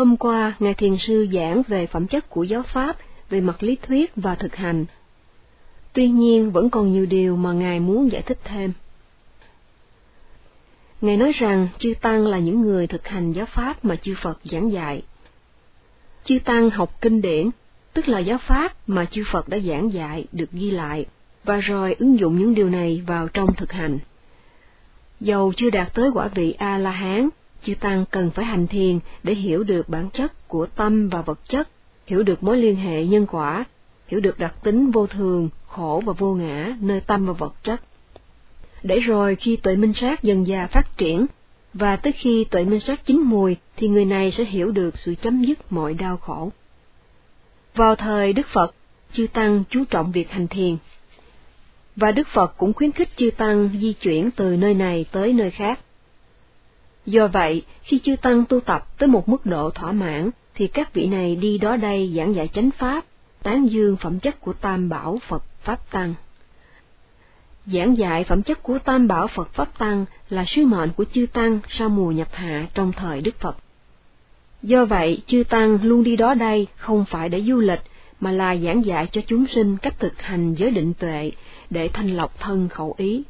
Hôm qua, Ngài Thiền Sư giảng về phẩm chất của giáo Pháp, về mặt lý thuyết và thực hành. Tuy nhiên, vẫn còn nhiều điều mà Ngài muốn giải thích thêm. Ngài nói rằng chư Tăng là những người thực hành giáo Pháp mà chư Phật giảng dạy. Chư Tăng học kinh điển, tức là giáo Pháp mà chư Phật đã giảng dạy được ghi lại, và rồi ứng dụng những điều này vào trong thực hành. Dầu chưa đạt tới quả vị A-la-hán, chư Tăng cần phải hành thiền để hiểu được bản chất của tâm và vật chất, hiểu được mối liên hệ nhân quả, hiểu được đặc tính vô thường, khổ và vô ngã nơi tâm và vật chất. Để rồi khi tuệ minh sát dần già phát triển, và tới khi tuệ minh sát chín mùi thì người này sẽ hiểu được sự chấm dứt mọi đau khổ. Vào thời Đức Phật, chư Tăng chú trọng việc hành thiền, và Đức Phật cũng khuyến khích chư Tăng di chuyển từ nơi này tới nơi khác. Do vậy, khi chư Tăng tu tập tới một mức độ thỏa mãn, thì các vị này đi đó đây giảng dạy chánh Pháp, tán dương phẩm chất của Tam Bảo Phật Pháp Tăng. Giảng dạy phẩm chất của Tam Bảo Phật Pháp Tăng là sứ mệnh của chư Tăng sau mùa nhập hạ trong thời Đức Phật. Do vậy, chư Tăng luôn đi đó đây không phải để du lịch, mà là giảng dạy cho chúng sinh cách thực hành giới định tuệ để thanh lọc thân khẩu ý.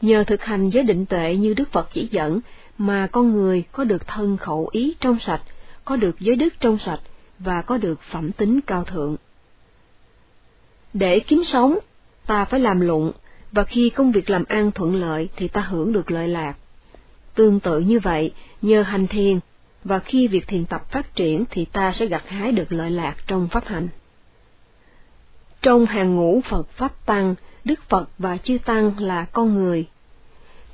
Nhờ thực hành giới định tuệ như Đức Phật chỉ dẫn mà con người có được thân khẩu ý trong sạch, có được giới đức trong sạch và có được phẩm tính cao thượng. Để kiếm sống, ta phải làm lụng, và khi công việc làm ăn thuận lợi thì ta hưởng được lợi lạc. Tương tự như vậy, nhờ hành thiền, và khi việc thiền tập phát triển thì ta sẽ gặt hái được lợi lạc trong pháp hành. Trong hàng ngũ Phật Pháp Tăng, Đức Phật và Chư Tăng là con người.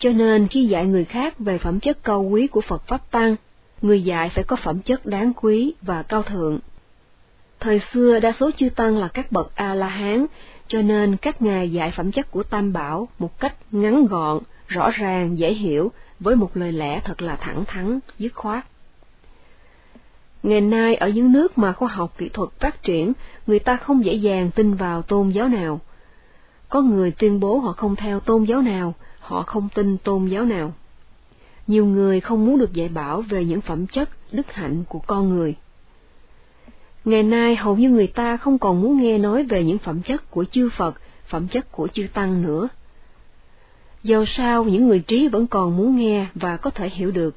Cho nên khi dạy người khác về phẩm chất cao quý của Phật Pháp Tăng, người dạy phải có phẩm chất đáng quý và cao thượng. Thời xưa đa số chư Tăng là các bậc A-la-hán, cho nên các ngài dạy phẩm chất của Tam Bảo một cách ngắn gọn, rõ ràng, dễ hiểu, với một lời lẽ thật là thẳng thắn, dứt khoát. Ngày nay ở những nước mà khoa học kỹ thuật phát triển, người ta không dễ dàng tin vào tôn giáo nào. Có người tuyên bố họ không theo tôn giáo nào, họ không tin tôn giáo nào. Nhiều người không muốn được dạy bảo về những phẩm chất, đức hạnh của con người. Ngày nay hầu như người ta không còn muốn nghe nói về những phẩm chất của chư Phật, phẩm chất của chư Tăng nữa. Dầu sao những người trí vẫn còn muốn nghe và có thể hiểu được,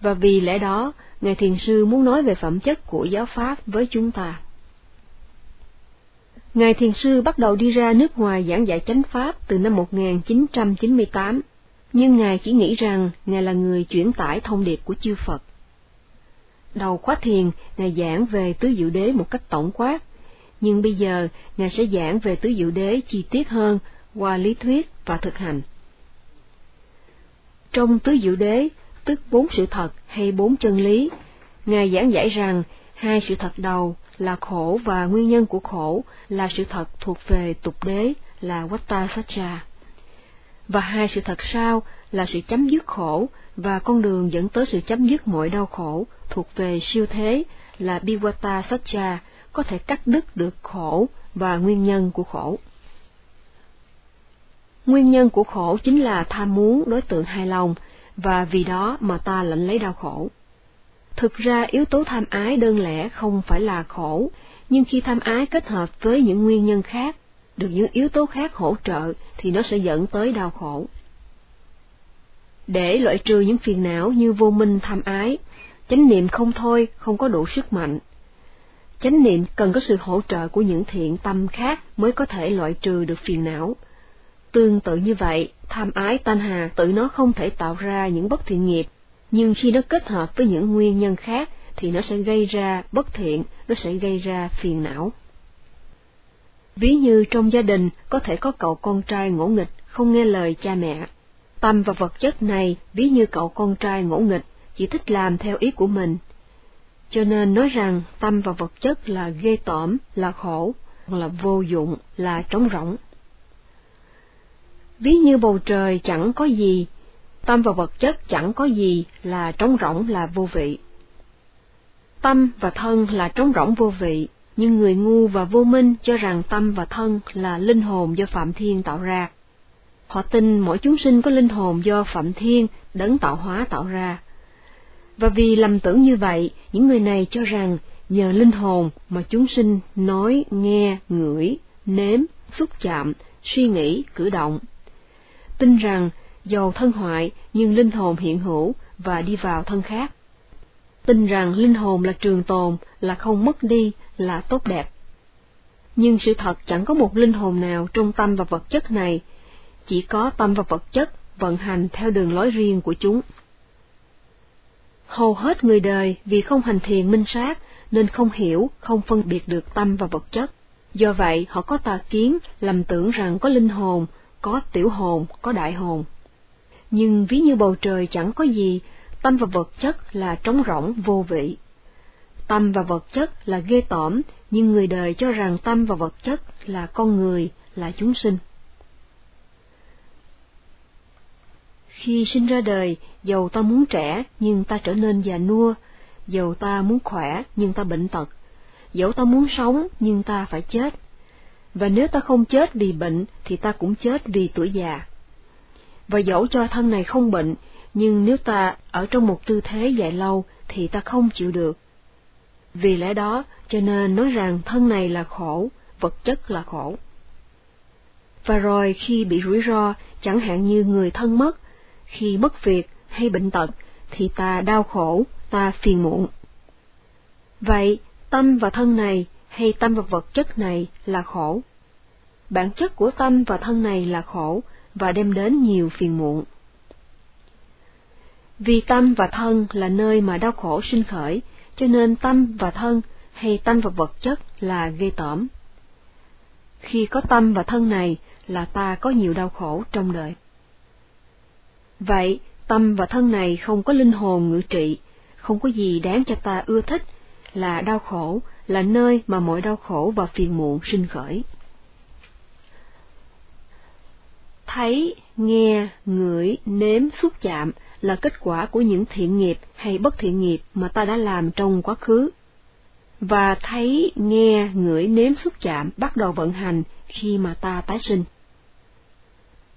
và vì lẽ đó, Ngài Thiền Sư muốn nói về phẩm chất của giáo Pháp với chúng ta. Ngài Thiền Sư bắt đầu đi ra nước ngoài giảng dạy chánh Pháp từ năm 1998, nhưng Ngài chỉ nghĩ rằng Ngài là người chuyển tải thông điệp của chư Phật. Đầu khóa thiền, Ngài giảng về tứ diệu đế một cách tổng quát, nhưng bây giờ Ngài sẽ giảng về tứ diệu đế chi tiết hơn qua lý thuyết và thực hành. Trong tứ diệu đế, tức bốn sự thật hay bốn chân lý. Ngài giảng giải rằng hai sự thật đầu là khổ và nguyên nhân của khổ là sự thật thuộc về tục đế là watta Satcha. Và hai sự thật sau là sự chấm dứt khổ và con đường dẫn tới sự chấm dứt mọi đau khổ thuộc về siêu thế là biwata Satcha có thể cắt đứt được khổ và nguyên nhân của khổ. Nguyên nhân của khổ chính là tham muốn đối tượng hài lòng và vì đó mà ta lãnh lấy đau khổ. Thực ra yếu tố tham ái đơn lẻ không phải là khổ, nhưng khi tham ái kết hợp với những nguyên nhân khác, được những yếu tố khác hỗ trợ thì nó sẽ dẫn tới đau khổ. Để loại trừ những phiền não như vô minh tham ái, chánh niệm không thôi không có đủ sức mạnh. Chánh niệm cần có sự hỗ trợ của những thiện tâm khác mới có thể loại trừ được phiền não. Tương tự như vậy, tham ái tan hà tự nó không thể tạo ra những bất thiện nghiệp, nhưng khi nó kết hợp với những nguyên nhân khác thì nó sẽ gây ra bất thiện, nó sẽ gây ra phiền não. Ví như trong gia đình có thể có cậu con trai ngỗ nghịch, không nghe lời cha mẹ. Tâm và vật chất này ví như cậu con trai ngỗ nghịch, chỉ thích làm theo ý của mình. Cho nên nói rằng tâm và vật chất là ghê tởm, là khổ, là vô dụng, là trống rỗng. Ví như bầu trời chẳng có gì, tâm và vật chất chẳng có gì là trống rỗng là vô vị. Tâm và thân là trống rỗng vô vị, nhưng người ngu và vô minh cho rằng tâm và thân là linh hồn do Phạm Thiên tạo ra. Họ tin mỗi chúng sinh có linh hồn do Phạm Thiên đấng tạo hóa tạo ra. Và vì lầm tưởng như vậy, những người này cho rằng nhờ linh hồn mà chúng sinh nói, nghe, ngửi, nếm, xúc chạm, suy nghĩ, cử động. Tin rằng dầu thân hoại nhưng linh hồn hiện hữu và đi vào thân khác. Tin rằng linh hồn là trường tồn, là không mất đi, là tốt đẹp. Nhưng sự thật chẳng có một linh hồn nào trong tâm và vật chất này, chỉ có tâm và vật chất vận hành theo đường lối riêng của chúng. Hầu hết người đời vì không hành thiền minh sát nên không hiểu, không phân biệt được tâm và vật chất. Do vậy, họ có tà kiến, lầm tưởng rằng có linh hồn, có tiểu hồn, có đại hồn. Nhưng ví như bầu trời chẳng có gì, tâm và vật chất là trống rỗng, vô vị. Tâm và vật chất là ghê tởm, nhưng người đời cho rằng tâm và vật chất là con người, là chúng sinh. Khi sinh ra đời, dầu ta muốn trẻ nhưng ta trở nên già nua, dầu ta muốn khỏe nhưng ta bệnh tật, dẫu ta muốn sống nhưng ta phải chết. Và nếu ta không chết vì bệnh thì ta cũng chết vì tuổi già. Và dẫu cho thân này không bệnh, nhưng nếu ta ở trong một tư thế dài lâu thì ta không chịu được. Vì lẽ đó, cho nên nói rằng thân này là khổ, vật chất là khổ. Và rồi khi bị rủi ro, chẳng hạn như người thân mất, khi mất việc hay bệnh tật, thì ta đau khổ, ta phiền muộn. Vậy, tâm và thân này hay tâm và vật chất này là khổ. Bản chất của tâm và thân này là khổ và đem đến nhiều phiền muộn. Vì tâm và thân là nơi mà đau khổ sinh khởi, cho nên tâm và thân hay tâm và vật chất là ghê tởm. Khi có tâm và thân này là ta có nhiều đau khổ trong đời. Vậy, tâm và thân này không có linh hồn ngự trị, không có gì đáng cho ta ưa thích, là đau khổ, là nơi mà mọi đau khổ và phiền muộn sinh khởi. Thấy, nghe, ngửi, nếm, xúc chạm là kết quả của những thiện nghiệp hay bất thiện nghiệp mà ta đã làm trong quá khứ. Và thấy, nghe, ngửi, nếm, xúc chạm bắt đầu vận hành khi mà ta tái sinh.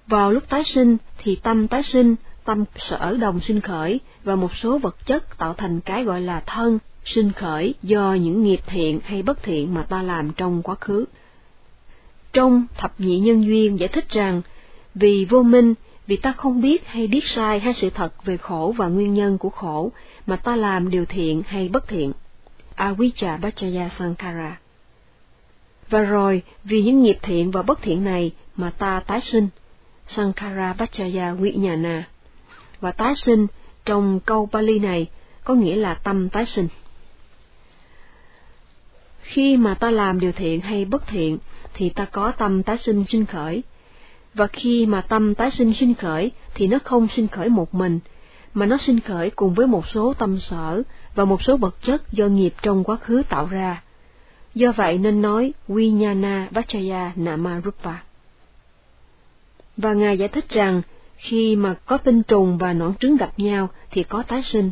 Vào lúc tái sinh thì tâm tái sinh, tâm sở đồng sinh khởi và một số vật chất tạo thành cái gọi là thân sinh khởi do những nghiệp thiện hay bất thiện mà ta làm trong quá khứ. Trong thập nhị nhân duyên giải thích rằng, vì vô minh, vì ta không biết hay biết sai hay sự thật về khổ và nguyên nhân của khổ mà ta làm điều thiện hay bất thiện. Avijja Bhajaya Sankara Và rồi, vì những nghiệp thiện và bất thiện này mà ta tái sinh, Sankara Bachaya Vijnana. Và tái sinh trong câu Pali này có nghĩa là tâm tái sinh. Khi mà ta làm điều thiện hay bất thiện, thì ta có tâm tái sinh sinh khởi. Và khi mà tâm tái sinh sinh khởi, thì nó không sinh khởi một mình, mà nó sinh khởi cùng với một số tâm sở và một số vật chất do nghiệp trong quá khứ tạo ra. Do vậy nên nói Vijnana Vachaya Namarupa. Và Ngài giải thích rằng, khi mà có tinh trùng và nõn trứng gặp nhau thì có tái sinh.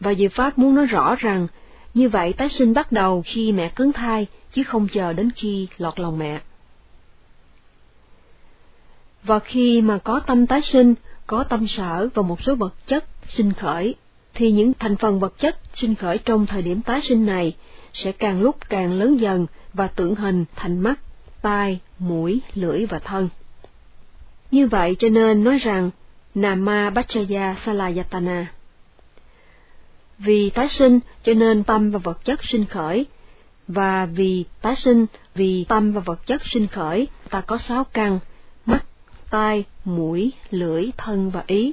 Và Diệu Pháp muốn nói rõ rằng, như vậy tái sinh bắt đầu khi mẹ cứng thai, chứ không chờ đến khi lọt lòng mẹ. Và khi mà có tâm tái sinh, có tâm sở và một số vật chất sinh khởi, thì những thành phần vật chất sinh khởi trong thời điểm tái sinh này sẽ càng lúc càng lớn dần và tượng hình thành mắt, tai, mũi, lưỡi và thân. Như vậy cho nên nói rằng Nama Bachaya Salayatana. Vì tái sinh cho nên tâm và vật chất sinh khởi, và vì tái sinh, vì tâm và vật chất sinh khởi, ta có sáu căn, tai, mũi, lưỡi, thân và ý,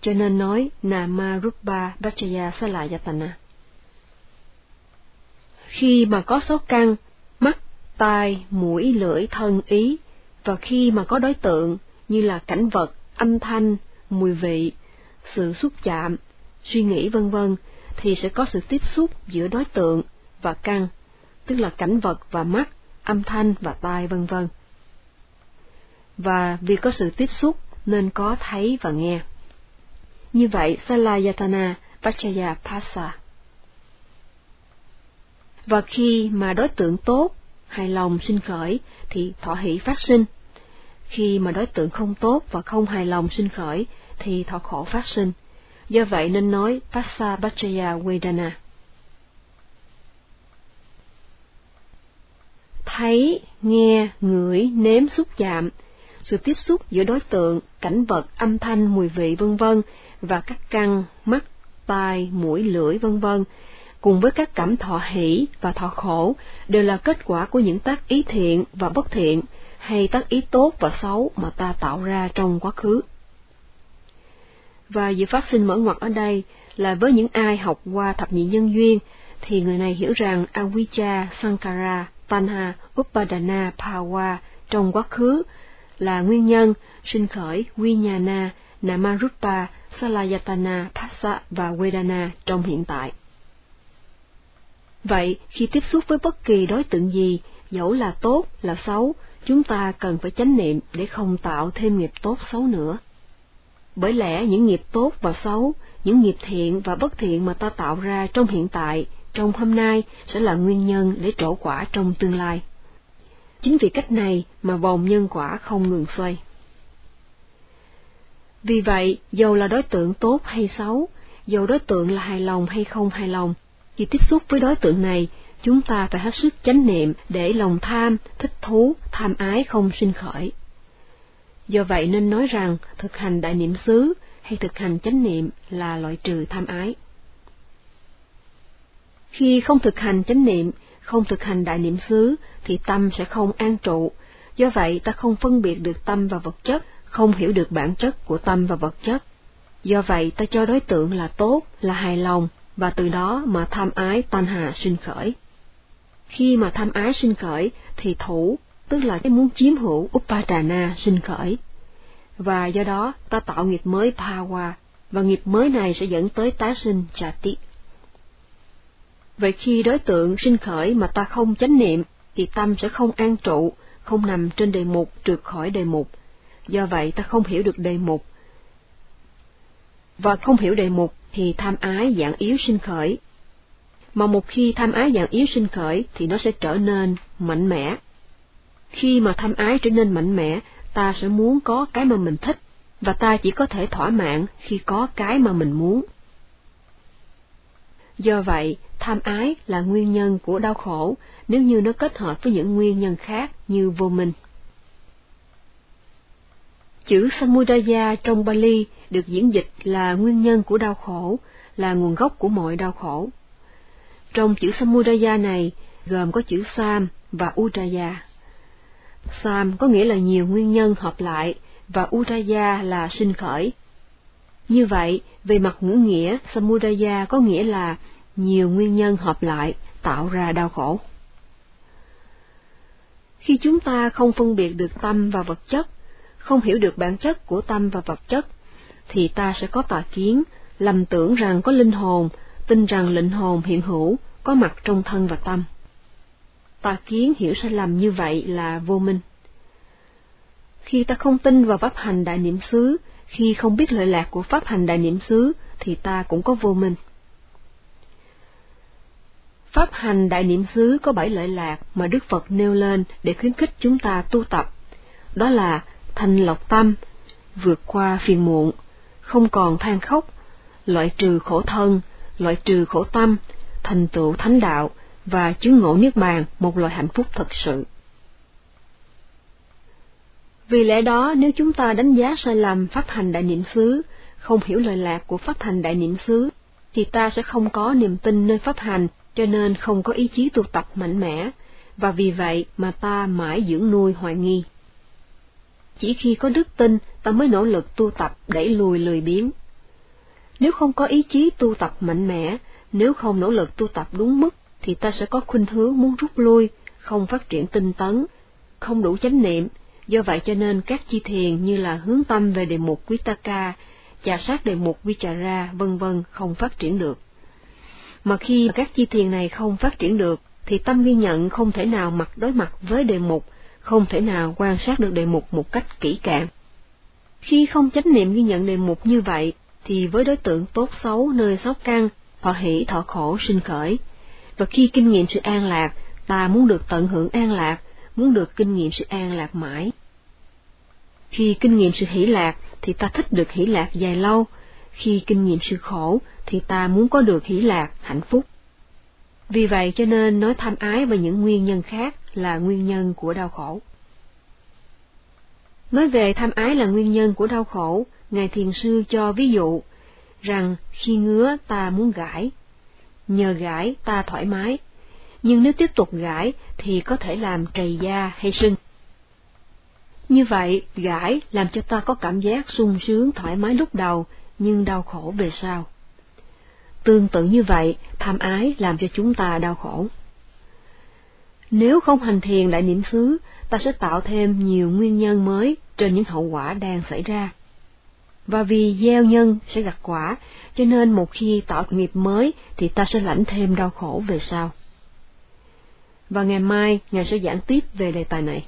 cho nên nói Nama Rupa Bhajaya Salayatana. Khi mà có số căn, mắt, tai, mũi, lưỡi, thân, ý, và khi mà có đối tượng như là cảnh vật, âm thanh, mùi vị, sự xúc chạm, suy nghĩ vân vân thì sẽ có sự tiếp xúc giữa đối tượng và căn, tức là cảnh vật và mắt, âm thanh và tai vân vân. Và vì có sự tiếp xúc nên có thấy và nghe. Như vậy, Salayatana Vachaya Pasa. Và khi mà đối tượng tốt, hài lòng sinh khởi thì thọ hỷ phát sinh. Khi mà đối tượng không tốt và không hài lòng sinh khởi thì thọ khổ phát sinh. do vậy nên nói Passa Vachaya Vedana. Thấy, nghe, ngửi, nếm, xúc chạm, sự tiếp xúc giữa đối tượng, cảnh vật, âm thanh, mùi vị vân vân và các căn, mắt, tai, mũi, lưỡi vân vân cùng với các cảm thọ hỷ và thọ khổ đều là kết quả của những tác ý thiện và bất thiện hay tác ý tốt và xấu mà ta tạo ra trong quá khứ. Và dự phát sinh mở ngoặt ở đây là với những ai học qua thập nhị nhân duyên, thì người này hiểu rằng Avijja, Sankara, Tanha, Upadana, Pawa trong quá khứ là nguyên nhân sinh khởi Vijnana, Namarupa, Salayatana, Phassa và Vedana trong hiện tại. Vậy, khi tiếp xúc với bất kỳ đối tượng gì, dẫu là tốt, là xấu, chúng ta cần phải chánh niệm để không tạo thêm nghiệp tốt xấu nữa. Bởi lẽ những nghiệp tốt và xấu, những nghiệp thiện và bất thiện mà ta tạo ra trong hiện tại, trong hôm nay sẽ là nguyên nhân để trổ quả trong tương lai. Chính vì cách này mà vòng nhân quả không ngừng xoay. Vì vậy, dầu là đối tượng tốt hay xấu, dầu đối tượng là hài lòng hay không hài lòng, khi tiếp xúc với đối tượng này, chúng ta phải hết sức chánh niệm để lòng tham, thích thú, tham ái không sinh khởi. Do vậy nên nói rằng thực hành đại niệm xứ hay thực hành chánh niệm là loại trừ tham ái. Khi không thực hành chánh niệm, không thực hành đại niệm xứ thì tâm sẽ không an trụ. Do vậy ta không phân biệt được tâm và vật chất, không hiểu được bản chất của tâm và vật chất. Do vậy ta cho đối tượng là tốt, là hài lòng, và từ đó mà tham ái tan hà sinh khởi. Khi mà tham ái sinh khởi thì thủ, tức là cái muốn chiếm hữu Upadana sinh khởi. Và do đó ta tạo nghiệp mới Pawa, và nghiệp mới này sẽ dẫn tới tái sinh Chatik. Vậy khi đối tượng sinh khởi mà ta không chánh niệm, thì tâm sẽ không an trụ, không nằm trên đề mục trượt khỏi đề mục. Do vậy ta không hiểu được đề mục. Và không hiểu đề mục thì tham ái dạng yếu sinh khởi. Mà một khi tham ái dạng yếu sinh khởi thì nó sẽ trở nên mạnh mẽ. Khi mà tham ái trở nên mạnh mẽ, ta sẽ muốn có cái mà mình thích, và ta chỉ có thể thỏa mãn khi có cái mà mình muốn. Do vậy, tham ái là nguyên nhân của đau khổ nếu như nó kết hợp với những nguyên nhân khác như vô minh. Chữ Samudaya trong Bali được diễn dịch là nguyên nhân của đau khổ, là nguồn gốc của mọi đau khổ. Trong chữ Samudaya này gồm có chữ Sam và Udaya. Sam có nghĩa là nhiều nguyên nhân hợp lại và Udaya là sinh khởi. Như vậy, về mặt ngữ nghĩa, Samudaya có nghĩa là nhiều nguyên nhân hợp lại tạo ra đau khổ. Khi chúng ta không phân biệt được tâm và vật chất, không hiểu được bản chất của tâm và vật chất, thì ta sẽ có tà kiến, lầm tưởng rằng có linh hồn, tin rằng linh hồn hiện hữu, có mặt trong thân và tâm. Tà kiến hiểu sai lầm như vậy là vô minh. Khi ta không tin vào pháp hành đại niệm xứ, khi không biết lợi lạc của pháp hành đại niệm xứ, thì ta cũng có vô minh. Pháp hành đại niệm xứ có bảy lợi lạc mà Đức Phật nêu lên để khuyến khích chúng ta tu tập. Đó là thanh lọc tâm, vượt qua phiền muộn, không còn than khóc, loại trừ khổ thân, loại trừ khổ tâm, thành tựu thánh đạo và chứng ngộ niết bàn một loại hạnh phúc thật sự. Vì lẽ đó, nếu chúng ta đánh giá sai lầm phát hành đại niệm xứ, không hiểu lời lạc của phát hành đại niệm xứ, thì ta sẽ không có niềm tin nơi pháp hành, cho nên không có ý chí tu tập mạnh mẽ, và vì vậy mà ta mãi dưỡng nuôi hoài nghi. Chỉ khi có đức tin, ta mới nỗ lực tu tập đẩy lùi lười biếng. Nếu không có ý chí tu tập mạnh mẽ, nếu không nỗ lực tu tập đúng mức, thì ta sẽ có khuynh hướng muốn rút lui, không phát triển tinh tấn, không đủ chánh niệm. Do vậy cho nên các chi thiền như là hướng tâm về đề mục quý taka, trà sát đề mục Vichara, vân vân không phát triển được. Mà khi các chi thiền này không phát triển được, thì tâm ghi nhận không thể nào mặt đối mặt với đề mục không thể nào quan sát được đề mục một cách kỹ càng. Khi không chánh niệm ghi nhận đề mục như vậy, thì với đối tượng tốt xấu nơi sóc căn, thọ hỷ thọ khổ sinh khởi. Và khi kinh nghiệm sự an lạc, ta muốn được tận hưởng an lạc, muốn được kinh nghiệm sự an lạc mãi. Khi kinh nghiệm sự hỷ lạc, thì ta thích được hỷ lạc dài lâu khi kinh nghiệm sự khổ thì ta muốn có được hỷ lạc, hạnh phúc. Vì vậy cho nên nói tham ái và những nguyên nhân khác là nguyên nhân của đau khổ. Nói về tham ái là nguyên nhân của đau khổ, Ngài Thiền Sư cho ví dụ rằng khi ngứa ta muốn gãi, nhờ gãi ta thoải mái, nhưng nếu tiếp tục gãi thì có thể làm trầy da hay sưng. Như vậy, gãi làm cho ta có cảm giác sung sướng thoải mái lúc đầu, nhưng đau khổ về sau. Tương tự như vậy, tham ái làm cho chúng ta đau khổ. Nếu không hành thiền đại niệm xứ, ta sẽ tạo thêm nhiều nguyên nhân mới trên những hậu quả đang xảy ra. Và vì gieo nhân sẽ gặt quả, cho nên một khi tạo nghiệp mới thì ta sẽ lãnh thêm đau khổ về sau. Và ngày mai, Ngài sẽ giảng tiếp về đề tài này.